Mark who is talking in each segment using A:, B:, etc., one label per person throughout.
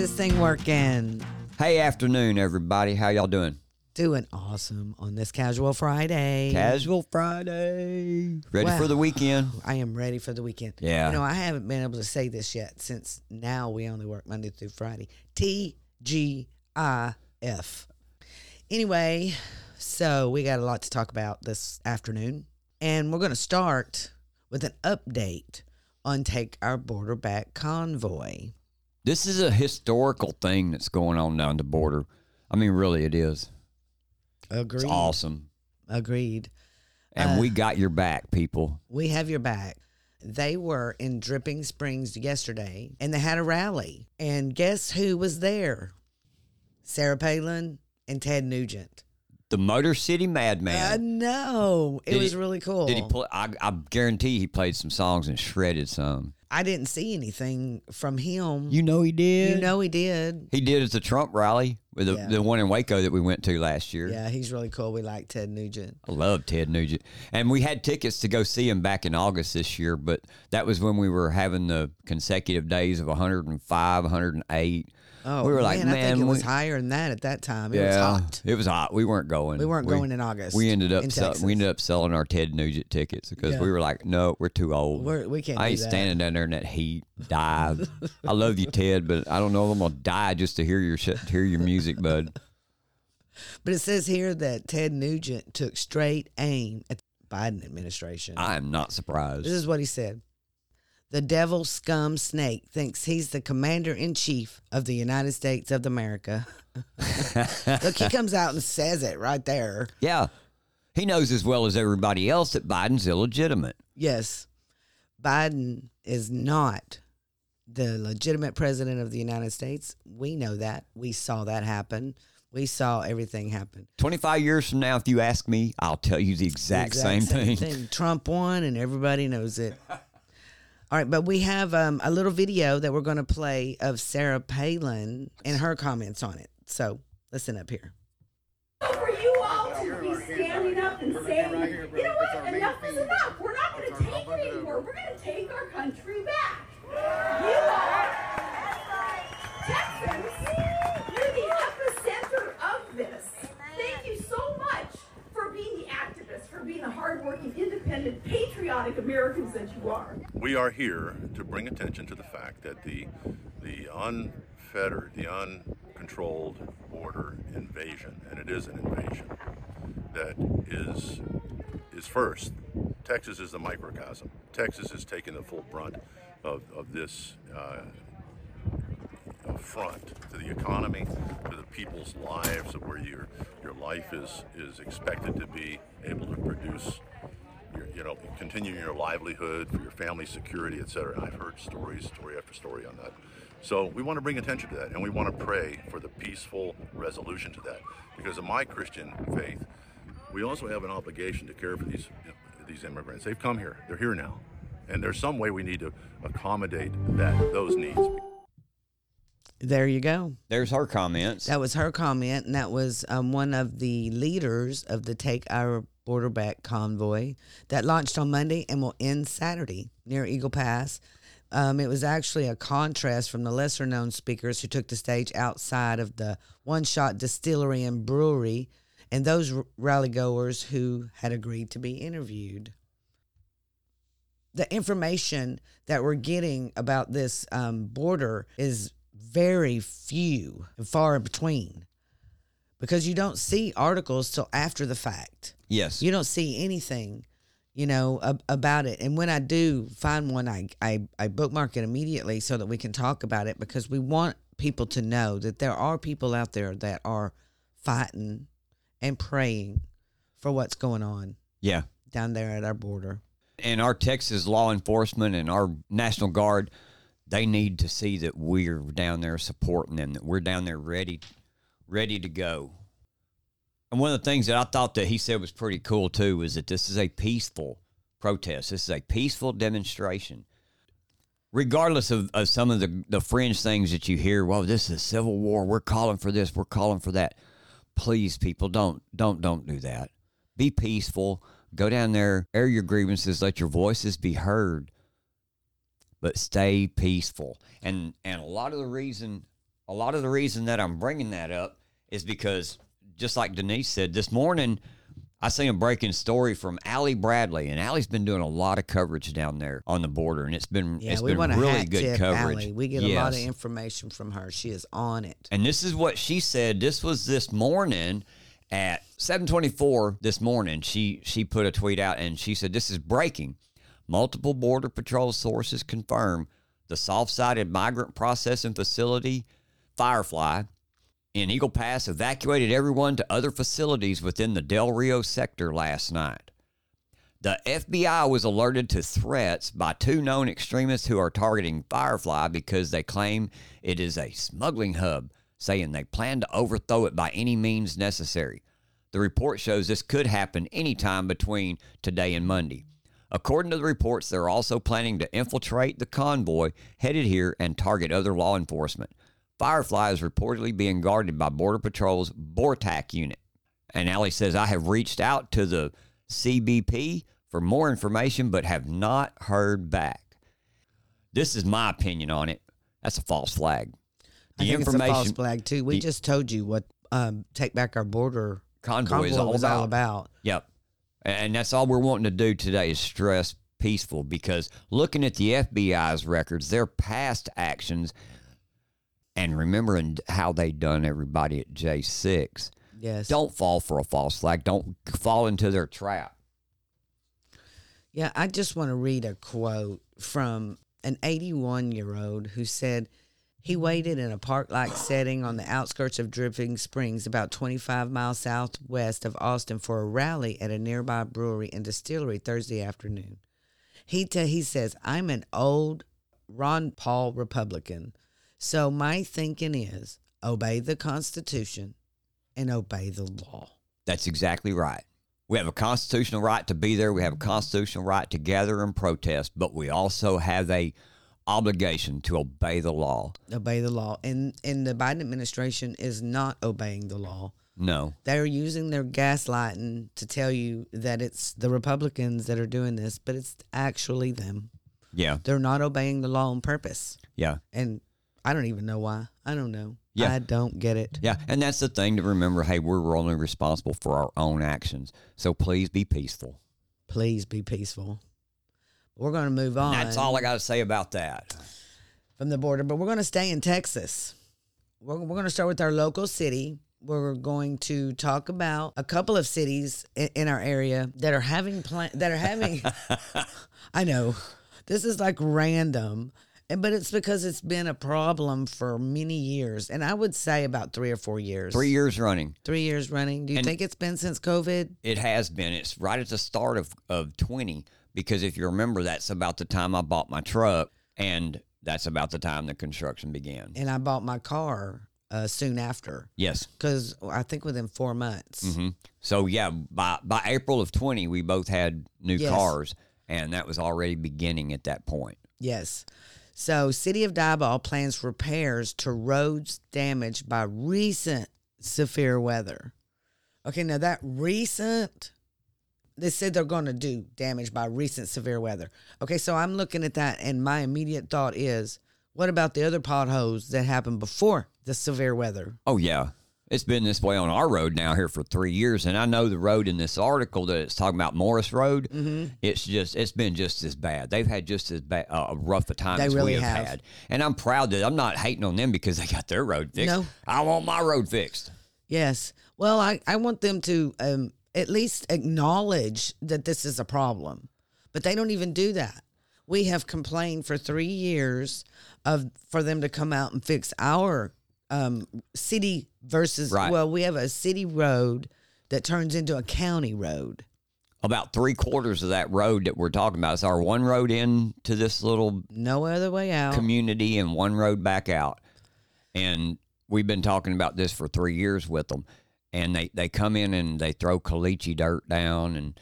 A: this thing working?
B: Hey, afternoon, everybody. How y'all doing?
A: Doing awesome on this casual Friday.
B: Casual Friday. Ready
A: Wow.
B: for the weekend?
A: I am ready for the weekend.
B: Yeah.
A: You know, I haven't been able to say this yet since now we only work Monday through Friday. T G I F. Anyway, so we got a lot to talk about this afternoon. And we're going to start with an update on Take Our Border Back convoy.
B: This is a historical thing that's going on down the border. I mean, really, it is.
A: Agreed.
B: It's awesome.
A: Agreed.
B: And
A: Uh,
B: we got your back, people.
A: We have your back. They were in Dripping Springs yesterday and they had a rally. And guess who was there? Sarah Palin and Ted Nugent.
B: The Motor City
A: I
B: Madman.
A: know. It
B: Did
A: was
B: he-
A: really cool.
B: Did he play? I, I guarantee he played some songs and shredded some.
A: I didn't see anything from him.
B: You know he did.
A: You know he did.
B: he did at the Trump rally with the,
A: Yeah.
B: the one in Waco that we went to last year.
A: Yeah, he's really cool. We like Ted Nugent.
B: I love Ted Nugent. And we had tickets to go see him back in August this year, but that was when we were having the consecutive days of 105, 108.
A: Oh,
B: we were like,
A: man, I think
B: man,
A: it was higher than that at that time. It was
B: yeah,
A: hot.
B: it was hot. We weren't going.
A: We weren't going in August
B: We ended up sell, we ended up selling our Ted Nugent tickets because
A: Yeah.
B: we were like, no, we're too old.
A: We're, we can't
B: I
A: do
B: ain't standing down there in that heat. Dive. I love you, Ted, but I don't know if I'm gonna die just to hear your shit, hear your music, bud.
A: But it says here that Ted Nugent took straight aim at the Biden administration.
B: I am not surprised.
A: This is what he said. The devil scum snake thinks he's the commander in chief of the United States of America. Look, he comes out and says it right there.
B: yeah, he knows as well as everybody else that Biden's illegitimate.
A: Yes, Biden is not the legitimate president of the United States. We know that. We saw that happen. We saw everything happen.
B: 25 years from now, if you ask me, I'll tell you the exact, same, thing.
A: Trump won, and everybody knows it. All right, but we have um, a little video that we're going to play of Sarah Palin and her comments on it. So listen up here.
C: for you all to be standing up and saying, you know what, enough is enough. We're not going to take it anymore. We're going to take our country back. You are Texans. You're the epicenter of this. Thank you so much for being the activists, for being the hardworking, independent, patriotic Americans that you are.
D: We are here to bring attention to the fact that the the unfettered, the uncontrolled border invasion, and it is an invasion, that is is first. Texas is the microcosm. Texas is taking the full brunt of, of this uh, affront to the economy, to the people's lives, of where your your life is is expected to be able to produce your, you know, continuing your livelihood for your family security, et cetera. I've heard stories, story after story on that. So we want to bring attention to that, and we want to pray for the peaceful resolution to that. Because in my Christian faith, we also have an obligation to care for these these immigrants. They've come here; they're here now, and there's some way we need to accommodate that those needs.
A: There you go.
B: There's her comments.
A: That was her comment, and that was um, one of the leaders of the Take Our Border Back convoy that launched on Monday and will end Saturday near Eagle Pass. Um, it was actually a contrast from the lesser known speakers who took the stage outside of the One Shot Distillery and Brewery and those rally goers who had agreed to be interviewed. The information that we're getting about this um, border is very few and far in between because you don't see articles till after the fact.
B: Yes.
A: You don't see anything, you know, ab- about it. And when I do find one, I, I, I bookmark it immediately so that we can talk about it because we want people to know that there are people out there that are fighting and praying for what's going on
B: yeah.
A: down there at our border.
B: and our Texas law enforcement and our National Guard, they need to see that we're down there supporting them, that we're down there ready, ready to go. And one of the things that I thought that he said was pretty cool too was that this is a peaceful protest. This is a peaceful demonstration. Regardless of, of some of the, the fringe things that you hear, well, this is a civil war. We're calling for this. We're calling for that. Please, people, don't don't don't do that. Be peaceful. Go down there, air your grievances, let your voices be heard, but stay peaceful. And and a lot of the reason a lot of the reason that I'm bringing that up is because, just like Denise said this morning, I seen a breaking story from Ali Bradley, and Ali's been doing a lot of coverage down there on the border, and it's been
A: Yeah,
B: it's
A: we
B: been
A: want to
B: really good
A: tip
B: coverage.
A: Ali. We get a lot of information from her. She is on it.
B: And this is what she said. This was this morning at 7:24 this morning. She she put a tweet out and she said this is breaking. Multiple border patrol sources confirm the soft-sided migrant processing facility Firefly in Eagle Pass evacuated everyone to other facilities within the Del Rio sector last night. The FBI was alerted to threats by two known extremists who are targeting Firefly because they claim it is a smuggling hub, saying they plan to overthrow it by any means necessary. The report shows this could happen anytime between today and Monday. According to the reports, they're also planning to infiltrate the convoy headed here and target other law enforcement. Firefly is reportedly being guarded by Border Patrol's BORTAC unit. And Ali says, I have reached out to the CBP for more information, but have not heard back. This is my opinion on it. That's a false flag.
A: I
B: The
A: think it's a false
B: information
A: flag too. We
B: the-
A: just told you what um, take back our border
B: convoy, is all about.
A: all about.
B: Yep. And that's all we're wanting to do today is stress peaceful because looking at the FBI's records, their past actions, and remembering how they done everybody at J6,
A: Yes.
B: don't fall for a false flag. Don't fall into their trap.
A: Yeah, I just want to read a quote from an 81 year old who said he waited in a park like setting on the outskirts of Dripping Springs, about 25 miles southwest of Austin, for a rally at a nearby brewery and distillery Thursday afternoon. He, t- he says, I'm an old Ron Paul Republican, so my thinking is obey the Constitution and obey the law.
B: That's exactly right. We have a constitutional right to be there. We have a constitutional right to gather and protest, but we also have a obligation to obey the law.
A: Obey the law. And, and the Biden administration is not obeying the law.
B: No.
A: They're using their gaslighting to tell you that it's the Republicans that are doing this, but it's actually them.
B: Yeah.
A: They're not obeying the law on purpose.
B: Yeah.
A: And I don't even know why. I don't know.
B: Yeah.
A: I don't get it.
B: Yeah. And that's the thing to remember. Hey, we're only responsible for our own actions. So please be peaceful.
A: Please be peaceful. We're going to move on.
B: That's all I got to say about that.
A: from the border, but we're going to stay in Texas. We're, we're going to start with our local city. We're going to talk about a couple of cities in, in our area that are having plan that are having. I know this is like random, and but it's because it's been a problem for many years, and I would say about three or four years.
B: Three years running.
A: three years running. Do you
B: And-
A: think it's been since COVID?
B: It has been. It's right at the start of, of 20, because if you remember, that's about the time I bought my truck, and that's about the time the construction began.
A: And I bought my car uh, soon after
B: Yes.
A: because I think within four months.
B: hmm So yeah, by by April of twenty, we both had new
A: Yes.
B: cars, and that was already beginning at that point.
A: Yes. So, City of Diboll plans repairs to roads damaged by recent severe weather. Okay, now that recent, they said they're going to do damage by recent severe weather. Okay, so I'm looking at that, and my immediate thought is, what about the other potholes that happened before the severe weather?
B: Oh yeah, it's been this way on our road now here for three years, and I know the road in this article that it's talking about Morris Road.
A: Mm-hmm.
B: It's just it's been just as bad. They've had just as bad uh, a rough a time
A: They
B: as
A: really
B: we have,
A: have.
B: had, and I'm proud that I'm not hating on them because they got their road fixed.
A: No.
B: I want my road fixed.
A: Yes. Well, I, I want them to um, at least acknowledge that this is a problem, but they don't even do that. We have complained for three years of for them to come out and fix our um, city versus
B: Right.
A: well, we have a city road that turns into a county road.
B: About three quarters of that road that we're talking about is our one road in to this little
A: No other way out.
B: community and one road back out. And we've been talking about this for three years with them. And they, they come in and they throw caliche dirt down and,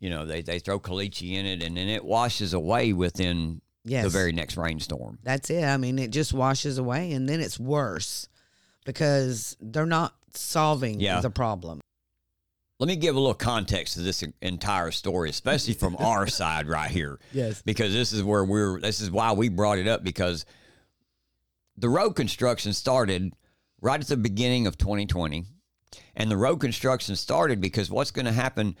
B: you know, they, they throw caliche in it and then it washes away within
A: Yes.
B: the very next rainstorm.
A: That's it. I mean, it just washes away and then it's worse because they're not solving
B: Yeah.
A: the problem.
B: Let me give a little context to this entire story, especially from our side right here.
A: Yes.
B: because this is where we're this is why we brought it up because the road construction started right at the beginning of 2020. And the road construction started because what's going to happen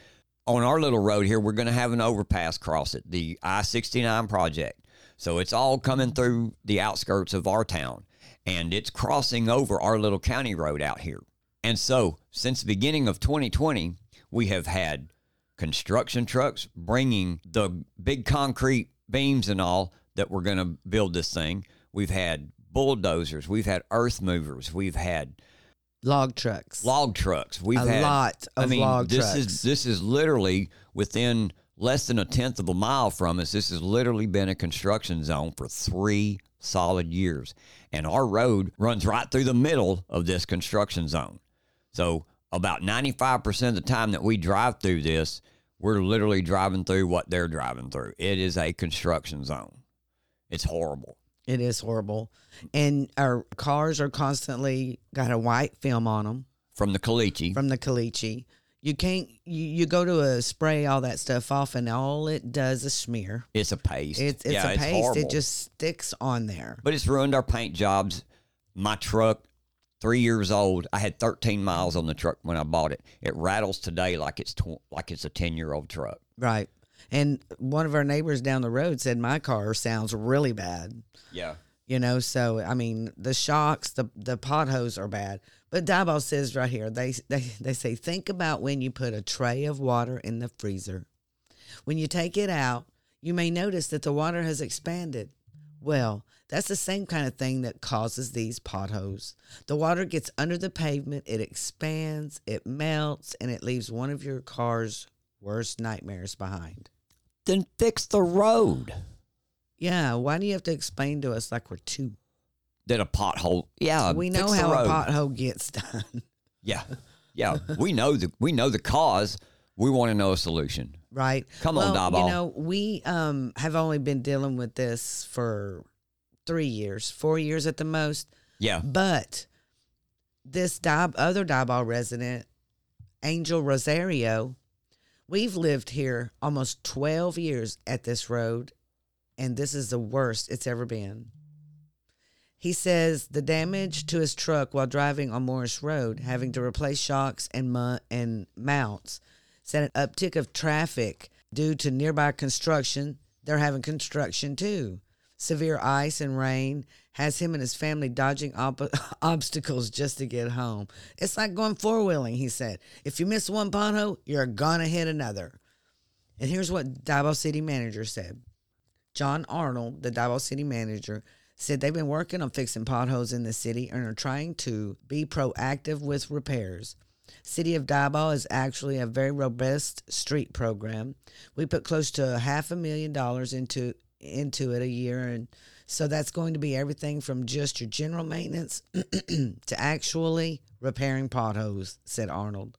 B: on our little road here, we're going to have an overpass cross it, the I 69 project. So it's all coming through the outskirts of our town and it's crossing over our little county road out here. And so since the beginning of 2020, we have had construction trucks bringing the big concrete beams and all that we're going to build this thing. We've had bulldozers, we've had earth movers, we've had
A: Log trucks.
B: log trucks. We've
A: A
B: had
A: lot
B: I
A: of
B: mean,
A: log
B: this
A: trucks.
B: is this is literally within less than a tenth of a mile from us. This has literally been a construction zone for three solid years, and our road runs right through the middle of this construction zone. So about ninety five percent of the time that we drive through this, we're literally driving through what they're driving through. It is a construction zone. It's horrible.
A: It is horrible. And our cars are constantly got a white film on them
B: From the Caliche,
A: from the caliche. You can't, you, you go to a spray all that stuff off, and all it does is smear.
B: it's a paste.
A: It's, it's
B: yeah,
A: a paste.
B: horrible.
A: it just sticks on there.
B: But it's ruined our paint jobs. My truck, three years old. I had 13 miles on the truck when I bought it. It rattles today like it's tw- like it's a 10 year old truck.
A: Right. And one of our neighbors down the road said my car sounds really bad.
B: Yeah.
A: You know, so I mean, the shocks, the the potholes are bad. But Diboll says right here, they they they say think about when you put a tray of water in the freezer. When you take it out, you may notice that the water has expanded. Well, that's the same kind of thing that causes these potholes. The water gets under the pavement, it expands, it melts, and it leaves one of your car's worst nightmares behind.
B: Then fix the road.
A: Yeah, why do you have to explain to us like we're two?
B: That a pothole. Yeah.
A: we know how a pothole gets done.
B: Yeah. Yeah. we know the we know the cause. We want to know a solution.
A: right?
B: Come on,
A: well,
B: Diboll.
A: You know, we um have only been dealing with this for three years, four years at the most.
B: Yeah.
A: But this die, other Diboll resident, Angel Rosario, we've lived here almost 12 years at this road, and this is the worst it's ever been. He says the damage to his truck while driving on Morris Road, having to replace shocks and mu- and mounts, said an uptick of traffic due to nearby construction. They're having construction too. Severe ice and rain has him and his family dodging ob- obstacles just to get home. It's like going four wheeling, he said. If you miss one pothole, you're gonna hit another. And here's what Diboll City manager said. John Arnold, the Diboll City manager, said they've been working on fixing potholes in the city and are trying to be proactive with repairs. City of Diboll is actually a very robust street program. We put close to a half a million dollars into into it a year and so that's going to be everything from just your general maintenance to actually repairing potholes, said Arnold.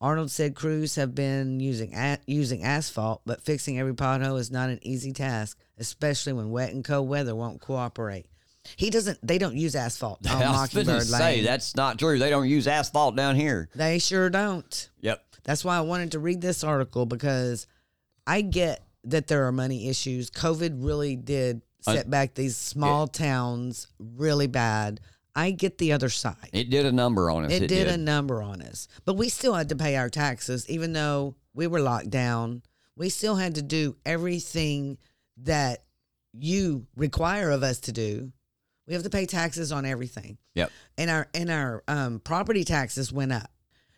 A: Arnold said crews have been using a- using asphalt, but fixing every pothole is not an easy task, especially when wet and cold weather won't cooperate. He doesn't. They don't use asphalt on
B: I was
A: Mockingbird
B: say
A: Lane.
B: that's not true. They don't use asphalt down here.
A: They sure don't.
B: Yep.
A: That's why I wanted to read this article because I get that there are money issues. COVID really did
B: Uh,
A: set back these small towns really bad. I get the other side.
B: It did a number on us.
A: It, did, a number on us. But we still had to pay our taxes, even though we were locked down. We still had to do everything that you require of us to do. We have to pay taxes on everything.
B: Yep.
A: And our and our um, property taxes went up.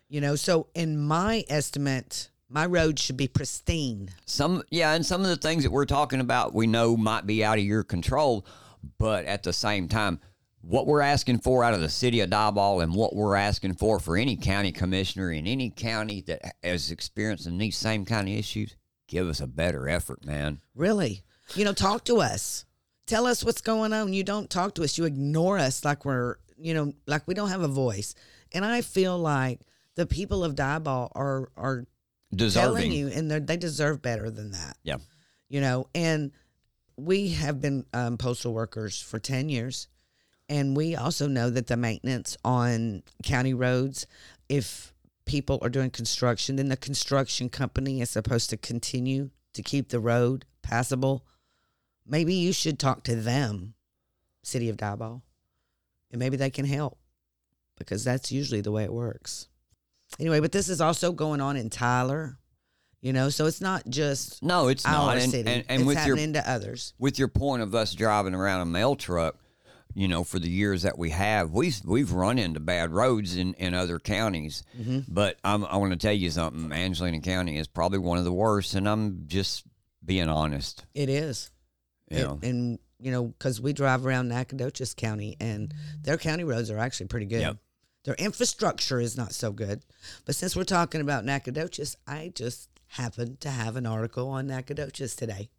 A: You know, so in my estimate, my road should be pristine.
B: Some yeah, and some of the things that we're talking about we know might be out of your control, but at the same time, what we're asking for out of the city of Diboll and what we're asking for for any county commissioner in any county that is experiencing these same kind of issues, give us a better effort, man.
A: Really. You know, talk to us. Tell us what's going on. You don't talk to us. You ignore us like we're, you know, like we don't have a voice. And I feel like the people of Diboll are are
B: Deserving.
A: telling you, and they're- deserve better than that.
B: Yeah.
A: You know, and we have been um, postal workers for ten years, and we also know that the maintenance on county roads, if people are doing construction, then the construction company is supposed to continue to keep the road passable. Maybe you should talk to them city of Diboll, and maybe they can help because that's usually the way it works. Anyway, but this is also going on in Tyler, you know, so it's not just
B: No, it's
A: our
B: not. And,
A: city.
B: and, and
A: it's
B: with your
A: happening to others.
B: with your point of us driving around a mail truck, you know, for the years that we have, we've we've run into bad roads in, in other counties.
A: Mm-hmm.
B: But I'm, I want to tell you something. Angelina County is probably one of the worst, and I'm just being honest.
A: It is.
B: You know,
A: and you know, because we drive around Nacogdoches County, and their county roads are actually pretty good.
B: Yep.
A: Their infrastructure is not so good. But since we're talking about Nacogdoches, I just happened to have an article on Nacogdoches today.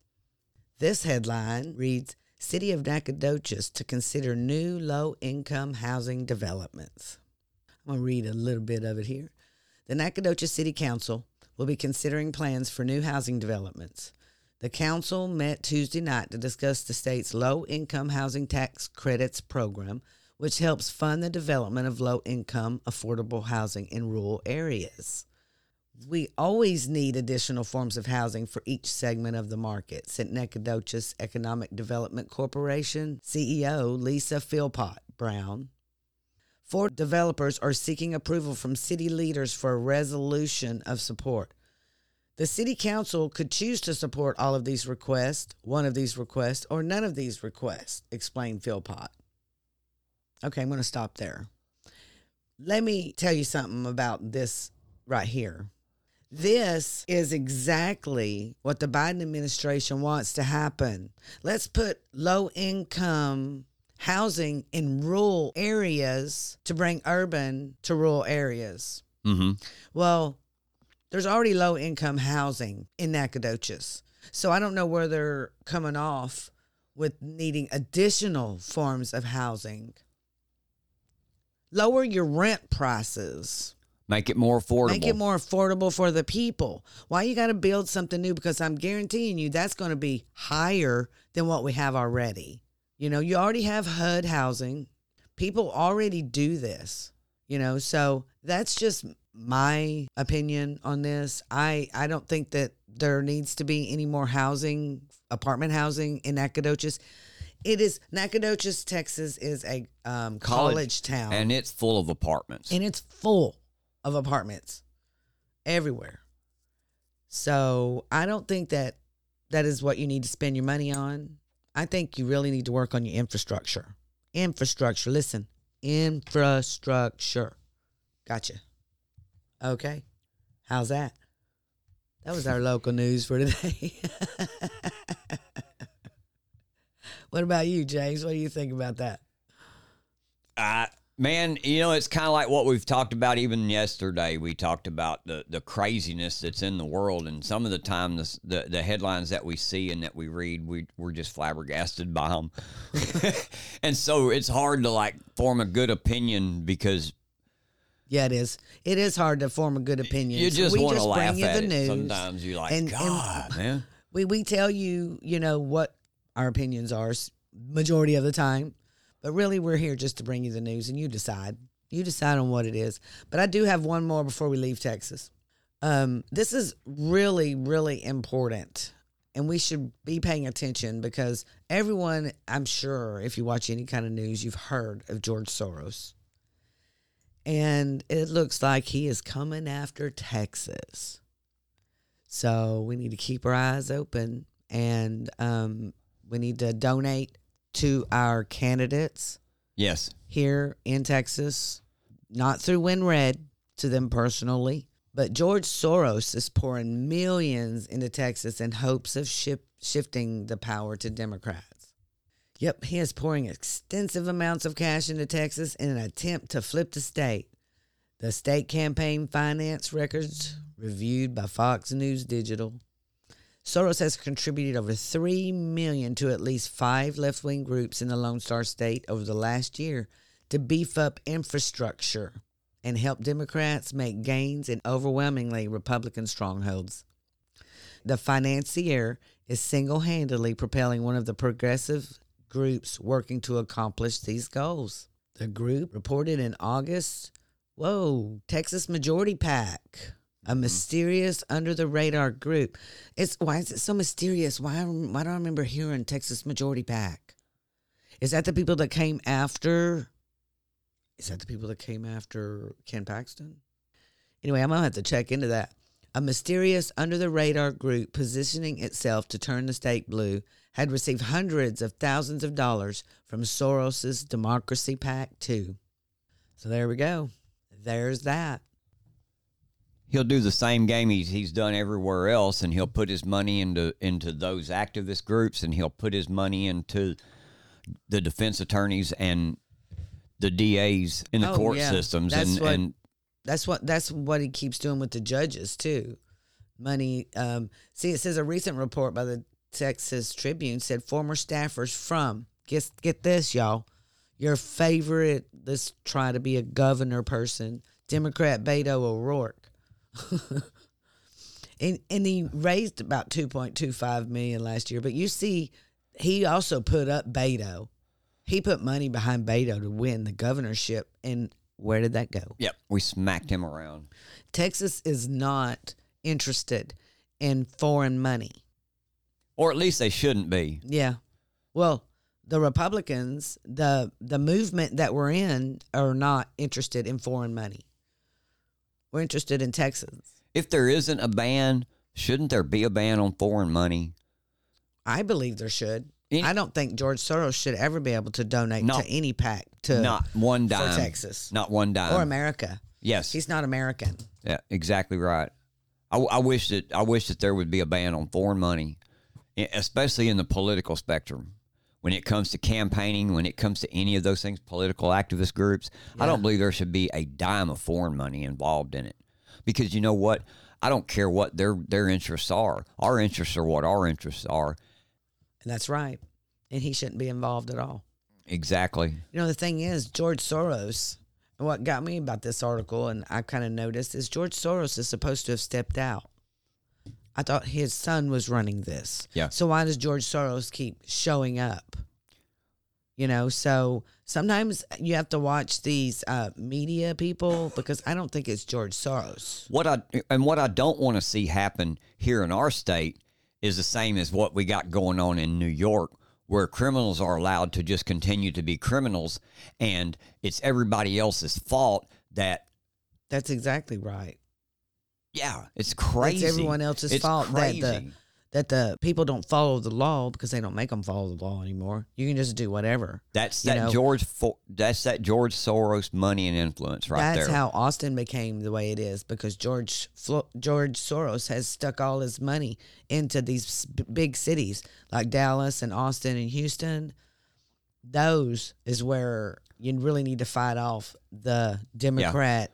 A: This headline reads City of Nacogdoches to consider new low income housing developments. I'm going to read a little bit of it here. The Nacogdoches City Council will be considering plans for new housing developments. The council met Tuesday night to discuss the state's low income housing tax credits program, which helps fund the development of low income affordable housing in rural areas. We always need additional forms of housing for each segment of the market, said Nacogdoches Economic Development Corporation CEO Lisa Philpott Brown. Four developers are seeking approval from city leaders for a resolution of support. The city council could choose to support all of these requests, one of these requests, or none of these requests, explained Philpott. Okay, I'm going to stop there. Let me tell you something about this right here. This is exactly what the Biden administration wants to happen. Let's put low income housing in rural areas to bring urban to rural areas.
B: mm-hmm.
A: Well, there's already low income housing in Nacogdoches. So I don't know where they're coming off with needing additional forms of housing. Lower your rent prices.
B: make it more affordable.
A: Make it more affordable for the people. Why you got to build something new? Because I'm guaranteeing you that's going to be higher than what we have already. You know, you already have HUD housing. People already do this. You know, so that's just my opinion on this. I I don't think that there needs to be any more housing, apartment housing in Nacogdoches. It is Nacogdoches, Texas, is a um, college, town,
B: and it's full of apartments.
A: and it's full of apartments everywhere. So I don't think that that is what you need to spend your money on. I think you really need to work on your infrastructure. Infrastructure. Listen, infrastructure. Gotcha. Okay. How's that? That was our local news for today. what about you, James? What do you think about that?
B: I man, you know, it's kind of like what we've talked about even yesterday. We talked about the the craziness that's in the world, and some of the time, the the, the headlines that we see and that we read, we we're just flabbergasted by them, and so it's hard to like form a good opinion because
A: Yeah, it is. It is hard to form a good opinion.
B: you just
A: we
B: want to
A: just
B: laugh
A: you
B: at
A: the
B: it.
A: news.
B: Sometimes you're like,
A: and- and-
B: God, man.
A: We we tell you, you know, what our opinions are majority of the time, but really we're here just to bring you the news, and you decide. You decide on what it is. But I do have one more before we leave Texas. Um, this is really, really important, and we should be paying attention because everyone, I'm sure, if you watch any kind of news, you've heard of George Soros. And it looks like he is coming after Texas. So we need to keep our eyes open and um, we need to donate to our candidates
B: Yes,
A: here in Texas, not through WinRed to them personally, but George Soros is pouring millions into Texas in hopes of ship, shifting the power to Democrats. Yep, he is pouring extensive amounts of cash into Texas in an attempt to flip the state. The state campaign finance records reviewed by Fox News Digital. Soros has contributed over 3 million to at least 5 left-wing groups in the Lone Star State over the last year to beef up infrastructure and help Democrats make gains in overwhelmingly Republican strongholds. The financier is single-handedly propelling one of the progressive groups working to accomplish these goals. The group reported in August, whoa, Texas Majority PAC, a mm-hmm. mysterious under the radar group. It's why is it so mysterious? Why why do I remember hearing Texas Majority PAC? Is that the people that came after? Is that the people that came after Ken Paxton? Anyway, I'm gonna have to check into that. A mysterious under the radar group positioning itself to turn the state blue had received hundreds of thousands of dollars from Soros's Democracy PAC II. So there we go. There's that.
B: He'll do the same game he's he's done everywhere else, and he'll put his money into into those activist groups, and he'll put his money into the defense attorneys and the DAs in the
A: Oh,
B: court
A: yeah.
B: systems,
A: That's
B: and
A: what-
B: and
A: That's what that's what he keeps doing with the judges too. Money. Um, see, it says a recent report by the Texas Tribune said former staffers from get get this, y'all, your favorite. Let's try to be a governor person, Democrat Beto O'Rourke. and and he raised about two point two five million last year. But you see, he also put up Beto. He put money behind Beto to win the governorship, and where did that go?
B: yep, we smacked him around.
A: Texas is not interested in foreign money.
B: Or at least they shouldn't be.
A: Yeah. Well, the Republicans, the the movement that we're in are not interested in foreign money. We're interested in Texans.
B: If there isn't a ban, shouldn't there be a ban on foreign money?
A: I believe there should.
B: Any-
A: I don't think George Soros should ever be able to donate
B: No.
A: to any PAC to
B: Not one
A: for
B: dime.
A: Texas
B: Not one dime.
A: or America.
B: Yes.
A: He's not American.
B: Yeah, exactly right. I, I wish that I wish that there would be a ban on foreign money, especially in the political spectrum. When it comes to campaigning, when it comes to any of those things, political activist groups, I don't believe there should be a dime of foreign money involved in it. Because you know what? I don't care what their their interests are. Our interests are what our interests are.
A: And that's right. And he shouldn't be involved at all.
B: Exactly.
A: You know, the thing is, George Soros, and what got me about this article, and I kind of noticed, is George Soros is supposed to have stepped out. I thought his son was running this.
B: Yeah.
A: So why does George Soros keep showing up? You know, so sometimes you have to watch these uh, media people because I don't think it's George Soros.
B: What I and what I don't want to see happen here in our state is the same as what we got going on in New York, where criminals are allowed to just continue to be criminals, and it's everybody else's fault that.
A: That's exactly right.
B: Yeah, it's crazy.
A: It's everyone else's
B: It's
A: fault that the that the people don't follow the law because they don't make them follow the law anymore. You can just do whatever.
B: That's that
A: know.
B: George. That's that George Soros money and influence right
A: That's
B: there.
A: how Austin became the way it is because George Flo- George Soros has stuck all his money into these big cities like Dallas and Austin and Houston. Those is where you really need to fight off the Democrat.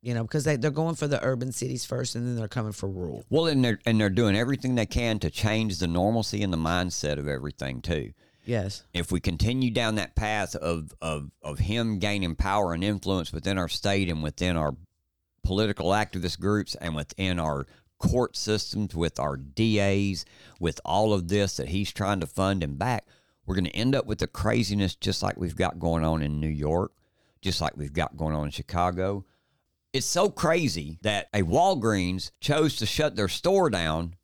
A: You know, because they they're going for the urban cities first, and then they're coming for rural.
B: Well, and they're and they're doing everything they can to change the normalcy and the mindset of everything too.
A: Yes,
B: if we continue down that path of, of, of him gaining power and influence within our state and within our political activist groups and within our court systems, with our DAs, with all of this that he's trying to fund and back, we're going to end up with the craziness just like we've got going on in New York, just like we've got going on in Chicago. It's so crazy that a Walgreens chose to shut their store down.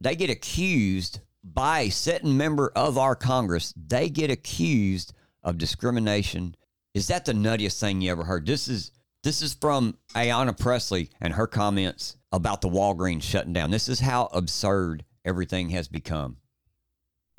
B: They get accused by a sitting member of our Congress. They get accused of discrimination. Is that the nuttiest thing you ever heard? This is this is from Ayanna Pressley and her comments about the Walgreens shutting down. This is how absurd everything has become.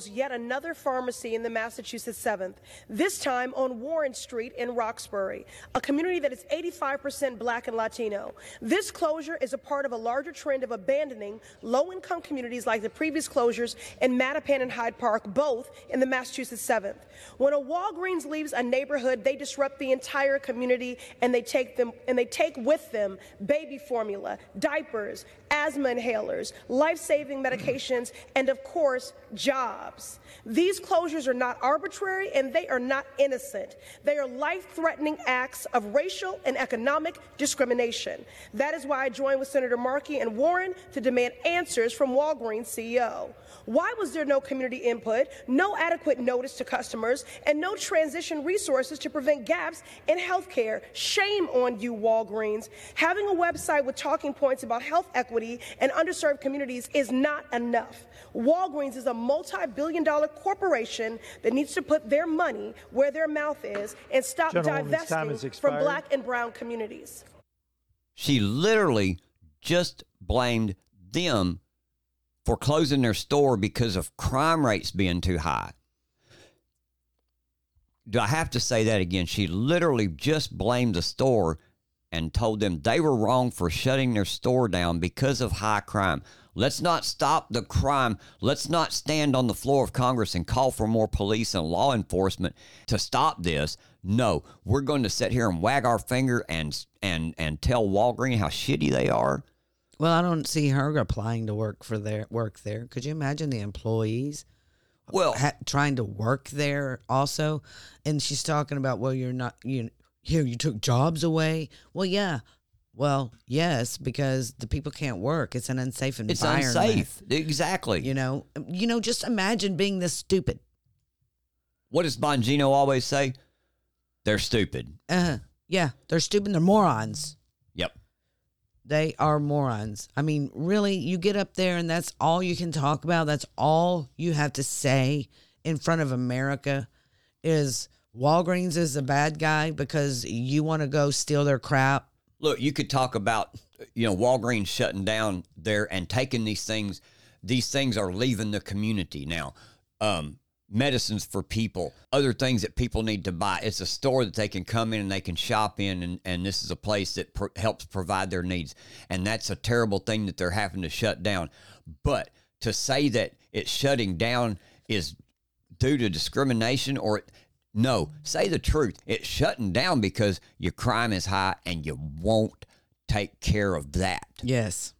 E: Yet another pharmacy in the Massachusetts 7th, this time on Warren Street in Roxbury, a community that is 85% black and Latino. This closure is a part of a larger trend of abandoning low income communities like the previous closures in Mattapan and Hyde Park, both in the Massachusetts 7th. When a Walgreens leaves a neighborhood, they disrupt the entire community and they take them and they take with them baby formula, diapers, asthma inhalers, life-saving medications, and of course, jobs. These closures are not arbitrary and they are not innocent. They are life-threatening acts of racial and economic discrimination. That is why I joined with Senator Markey and Warren to demand answers from Walgreens CEO. Why was there no community input, no adequate notice to customers, and no transition resources to prevent gaps in health care? Shame on you, Walgreens. Having a website with talking points about health equity and underserved communities is not enough. Walgreens is a multi billion corporation that needs to put their money where their mouth is and stop
F: Gentlewoman's
E: divesting from black and brown communities.
B: She literally just blamed them for closing their store because of crime rates being too high. Do I have to say that again? She literally just blamed the store and told them they were wrong for shutting their store down because of high crime. Let's not stop the crime. Let's not stand on the floor of Congress and call for more police and law enforcement to stop this. No, we're going to sit here and wag our finger and and and tell Walgreens how shitty they are.
A: Well, I don't see her applying to work for their work there. Could you imagine the employees
B: Well,
A: ha- trying to work there also? And she's talking about, well, you're not you here. You took jobs away. Well, yeah. Well, yes, because the people can't work. It's an unsafe environment.
B: it's
A: environment.
B: unsafe. Exactly.
A: You know, you know. Just imagine being this stupid.
B: what does Bongino always say? They're stupid.
A: Uh, yeah, they're stupid. They're morons.
B: Yep.
A: They are morons. I mean, really, you get up there and that's all you can talk about. That's all you have to say in front of America is Walgreens is a bad guy because you want to go steal their crap.
B: Look, you could talk about you know Walgreens shutting down there and taking these things. These things are leaving the community now. Um, medicines for people, other things that people need to buy. It's a store that they can come in and they can shop in, and, and this is a place that pro- helps provide their needs. And that's a terrible thing that they're having to shut down. But to say that it's shutting down is due to discrimination or no, say the truth. It's shutting down because your crime is high and you won't take care of that.
A: Yes.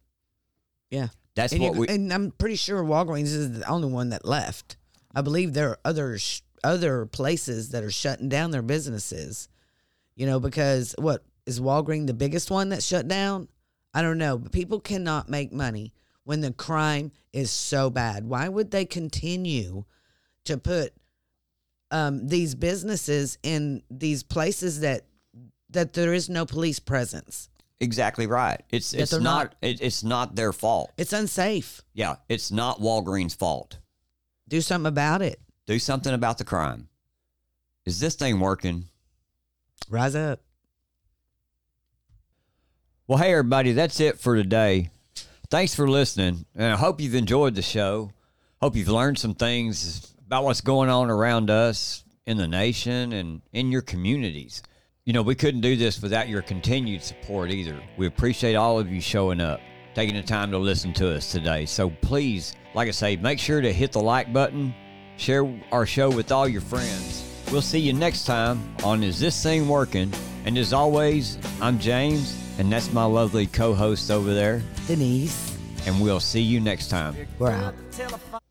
A: Yeah.
B: That's
A: and,
B: what
A: you-
B: we.
A: and I'm pretty sure Walgreens is the only one that left. I believe there are other sh- other places that are shutting down their businesses. You know, because what is Walgreens the biggest one that shut down? I don't know, but people cannot make money when the crime is so bad. Why would they continue to put um, these businesses in these places that that there is no police presence?
B: exactly right. It's
A: That
B: it's not,
A: not-
B: it, it's not their fault.
A: It's unsafe.
B: Yeah, it's not Walgreens' fault.
A: Do something about it.
B: Do something about the crime. Is this thing working?
A: Rise up.
B: Well, hey everybody, that's it for today. Thanks for listening, and I hope you've enjoyed the show. Hope you've learned some things about what's going on around us in the nation and in your communities. You know, we couldn't do this without your continued support either. We appreciate all of you showing up, taking the time to listen to us today. So please, like I say, make sure to hit the like button, share our show with all your friends. We'll see you next time on Is This Thing Working? And as always, I'm James, and that's my lovely co host over there.
A: Denise,
B: And we'll see you next time.
A: we're out.